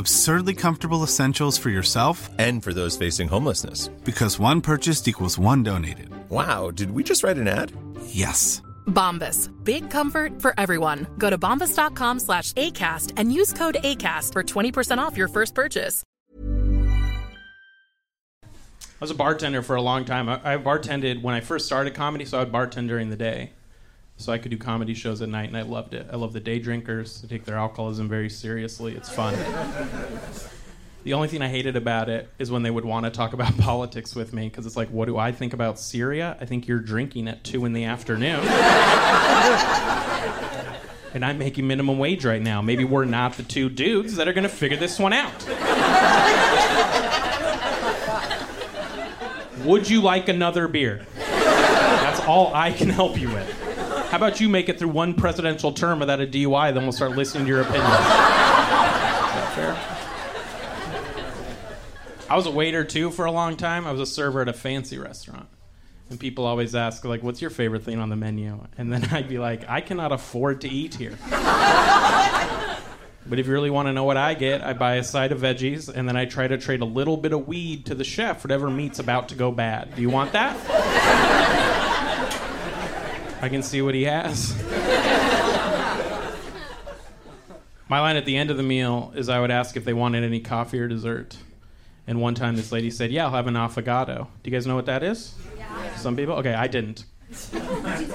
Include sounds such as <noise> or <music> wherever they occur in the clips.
Absurdly comfortable essentials for yourself And for those facing homelessness. because one purchased equals one donated. Wow, did we just write an ad? Yes. Bombas. Big comfort for everyone. Go to bombas.com slash ACAST and use code ACAST for 20% off your first purchase. I was a bartender for a long time. I, I bartended when I first started comedy, so I would bartend during the day. So I could do comedy shows at night, and I loved it. I love the day drinkers. They take their alcoholism very seriously. It's fun. <laughs> the only thing I hated about it is when they would want to talk about <laughs> politics with me, because it's like, what do I think about Syria? I think you're drinking at 2 in the afternoon. <laughs> and I'm making minimum wage right now. Maybe we're not the two dudes that are going to figure this one out. Would you like another beer? That's all I can help you with. How about you make it through one presidential term without a DUI, then we'll start listening to your opinions. <laughs> Is that fair? I was a waiter too for a long time. I was a server at a fancy restaurant. And people always ask, like, what's your favorite thing on the menu? And then <laughs> I'd be like, I cannot afford to eat here. <laughs> But if you really want to know what I get, I buy a side of veggies and then I try to trade a little bit of weed to the chef, whatever meat's about to go bad. Do you want that? I can see what he has. My line at the end of the meal is I would ask if they wanted any coffee or dessert. And one time this lady said, Yeah, I'll have an affogato. Do you guys know what that is? Yeah. Some people? Okay, I didn't. <laughs>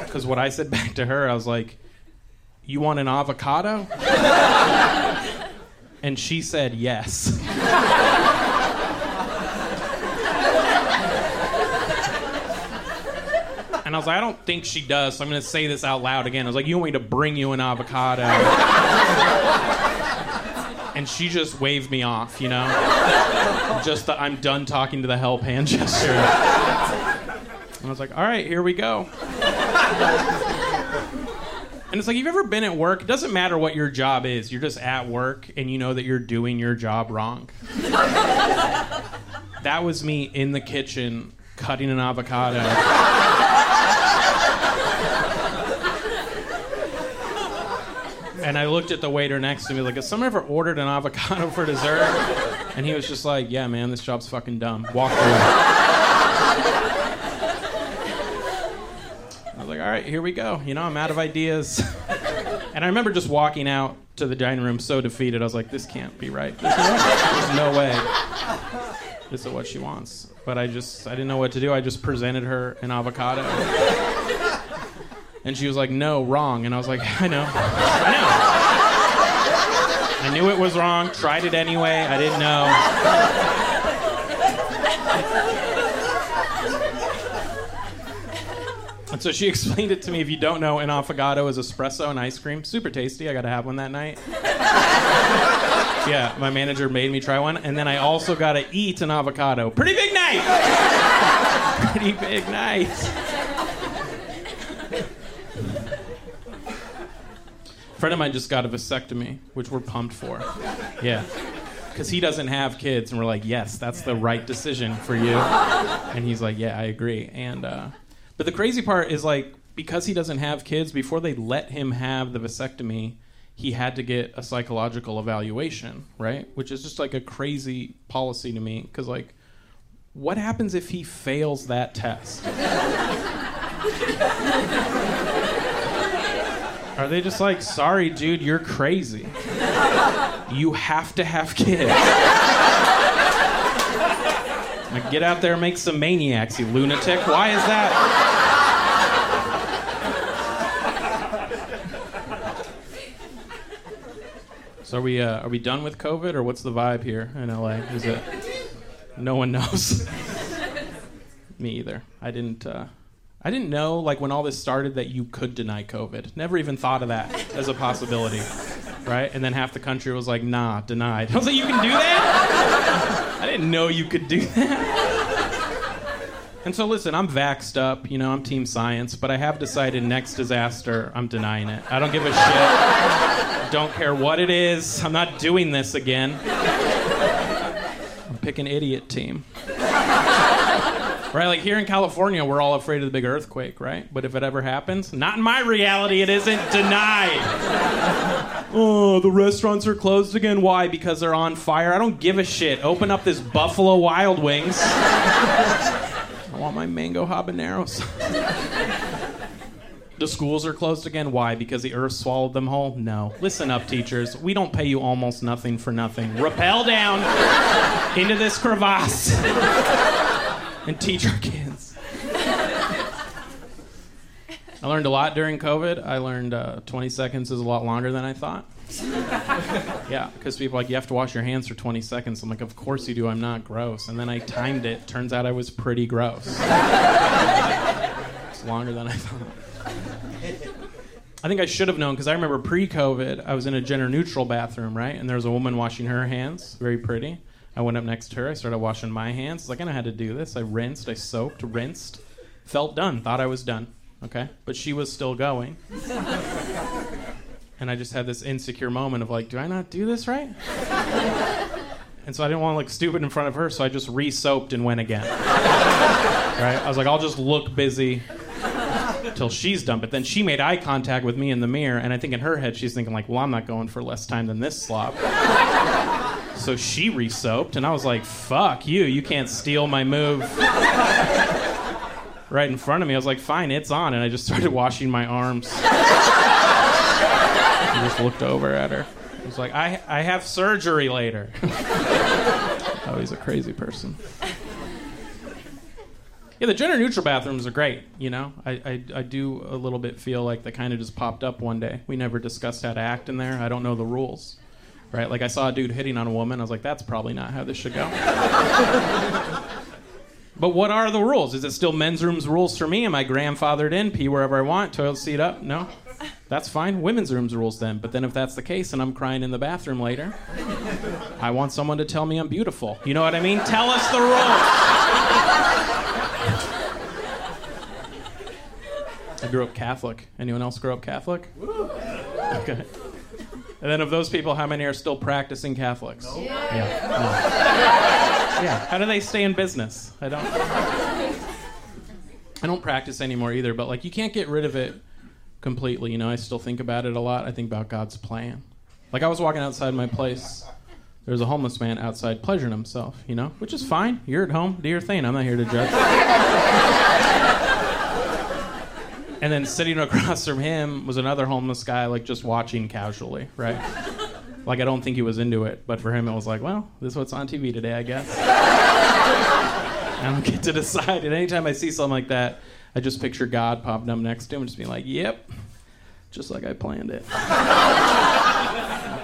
Because what I said back to her, I was like, You want an avocado? <laughs> and she said yes. <laughs> And I was like, I don't think she does, so I'm going to say this out loud again. I was like, You want me to bring you an avocado? and she just waved me off, you know? just the I'm done talking to the help hand gesture. And I was like, All right, here we go. And it's like, you've ever been at work? It doesn't matter what your job is. You're just at work and you know that you're doing your job wrong. that was me in the kitchen cutting an avocado. And I looked at the waiter next to me, like, has someone ever ordered an avocado for dessert? And he was just like, yeah, man, this job's fucking dumb. Walk away. I was like, all right, here we go. You know, I'm out of ideas. And I remember just walking out to the dining room so defeated. I was like, this can't be right. There's no, there's no way. This is what she wants. But I just, I didn't know what to do. I just presented her an avocado. And she was like, no, wrong. And I was like, <laughs> I know. I know. I knew it was wrong, tried it anyway. I didn't know. And so she <laughs> explained it to me. If you don't know, an affogato is espresso and ice cream. Super tasty. I got to have one that night. <laughs> yeah, my manager made me try one. And then I also got to eat an avocado. Pretty big night! Pretty big night. Friend of mine just got a vasectomy, which we're pumped for. Yeah. Because he doesn't have kids. And we're like, yes, that's the right decision for you. And he's like, yeah, I agree. And, uh, but the crazy part is like, because he doesn't have kids, before they let him have the vasectomy, he had to get a psychological evaluation, right? Which is just like a crazy policy to me because like what happens if he fails that test? Are they just like, sorry, dude, you're crazy? You have to have kids. Like, get out there and make some maniacs, you lunatic. Why is that? So are we uh, are we done with COVID or what's the vibe here in LA? Is it no one knows? <laughs> Me either. I didn't. Uh, I didn't know like when all this started that you could deny COVID. Never even thought of that as a possibility, <laughs> right? And then half the country was like, "Nah, denied." <laughs> I was like, "You can do that?" <laughs> I didn't know you could do that. And so listen, I'm vaxxed up. You know, I'm team science, but I have decided next disaster, I'm denying it. I don't give a shit. don't care what it is. I'm not doing this again. I'm picking idiot team. Right, like here in California, we're all afraid of the big earthquake, right? But if it ever happens, not in my reality, it isn't denied. <laughs> oh, the restaurants are closed again. Why? Because they're on fire. I don't give a shit. Open up this Buffalo Wild Wings. <laughs> I want my mango habaneros. <laughs> the schools are closed again. Why? Because the earth swallowed them whole? No. Listen up, teachers. We don't pay you almost nothing for nothing. Rappel down into this crevasse and teach our kids. <laughs> I learned a lot during COVID. I learned uh, 20 seconds is a lot longer than I thought. <laughs> yeah, because people are like, you have to wash your hands for 20 seconds. I'm like, of course you do. I'm not gross. And then I timed it. Turns out I was pretty gross. it's longer than I thought. I think I should have known because I remember pre COVID, I was in a gender neutral bathroom, right? And there was a woman washing her hands, very pretty. I went up next to her. I started washing my hands. I was like, I know how to do this. I rinsed, I soaked, rinsed, felt done, thought I was done. Okay? But she was still going. and I just had this insecure moment of like, do I not do this right? and so I didn't want to look stupid in front of her, so I just re soaped and went again. right? I was like, I'll just look busy till she's done. But then she made eye contact with me in the mirror, and I think in her head she's thinking like, well, I'm not going for less time than this slop. So she re-soaped, and I was like, fuck you, you can't steal my move. right in front of me, I was like, fine, it's on, and I just started washing my arms. I just looked over at her. I was like, I, I have surgery later. <laughs> oh, he's a crazy person. Yeah, the gender neutral bathrooms are great. You know, I, I, I do a little bit feel like they kind of just popped up one day. We never discussed how to act in there. I don't know the rules, right? Like I saw a dude hitting on a woman. I was like, that's probably not how this should go. <laughs> but what are the rules? Is it still men's rooms rules for me? Am I grandfathered in? Pee wherever I want. Toilet seat up? No. That's fine. Women's rooms rules then. But then if that's the case and I'm crying in the bathroom later, I want someone to tell me I'm beautiful. You know what I mean? Tell us the rules. <laughs> I grew up Catholic. Anyone else grow up Catholic? Okay. And then of those people, how many are still practicing Catholics? Yeah. Yeah. No. yeah. How do they stay in business? I don't. I don't practice anymore either. But like, you can't get rid of it completely. You know, I still think about it a lot. I think about God's plan. Like I was walking outside my place. There was a homeless man outside pleasuring himself. You know, which is fine. You're at home. Do your thing. I'm not here to judge. <laughs> and then sitting across from him was another homeless guy, like just watching casually, right? Like I don't think he was into it, but for him it was like, well, this is what's on TV today, I guess. <laughs> I don't get to decide. And anytime I see something like that, I just picture God popping up next to him and just being like, yep, just like I planned it. <laughs>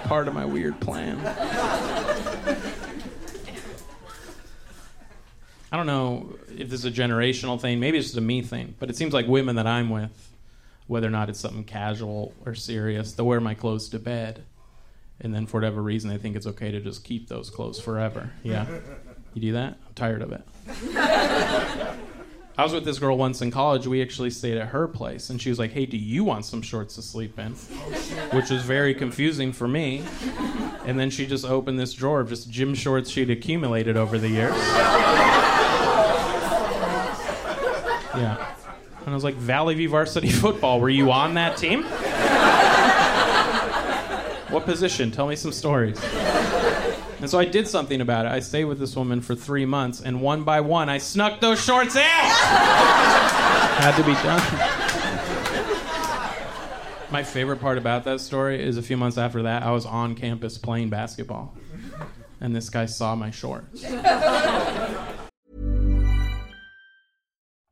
Part of my weird plan. I don't know if this is a generational thing. Maybe it's just a me thing. But it seems like women that I'm with, whether or not it's something casual or serious, they'll wear my clothes to bed. And then for whatever reason, they think it's okay to just keep those clothes forever. Yeah. You do that? I'm tired of it. <laughs> I was with this girl once in college. We actually stayed at her place, and she was like, "Hey, do you want some shorts to sleep in?" Which was very confusing for me. And then she just opened this drawer of just gym shorts she'd accumulated over the years. Yeah. And I was like, Valley View varsity <laughs> football. Were you on that team? What position? Tell me some stories. And so I did something about it. I stayed with this woman for three months, and one by one, I snuck those shorts in. Had to be done. My favorite part about that story is a few months after that, I was on campus playing basketball, and this guy saw my shorts.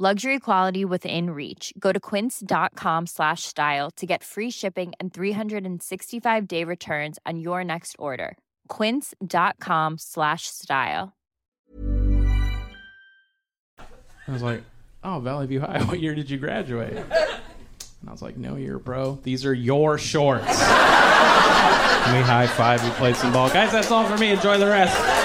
Luxury quality within reach. Go to quince.com slash style to get free shipping and 365 day returns on your next order. Quince.com slash style. I was like, "Oh, Valley View High. What year did you graduate?" And I was like, "No year, bro. These are your shorts." <laughs> we high five. We played some ball, guys. That's all for me. Enjoy the rest.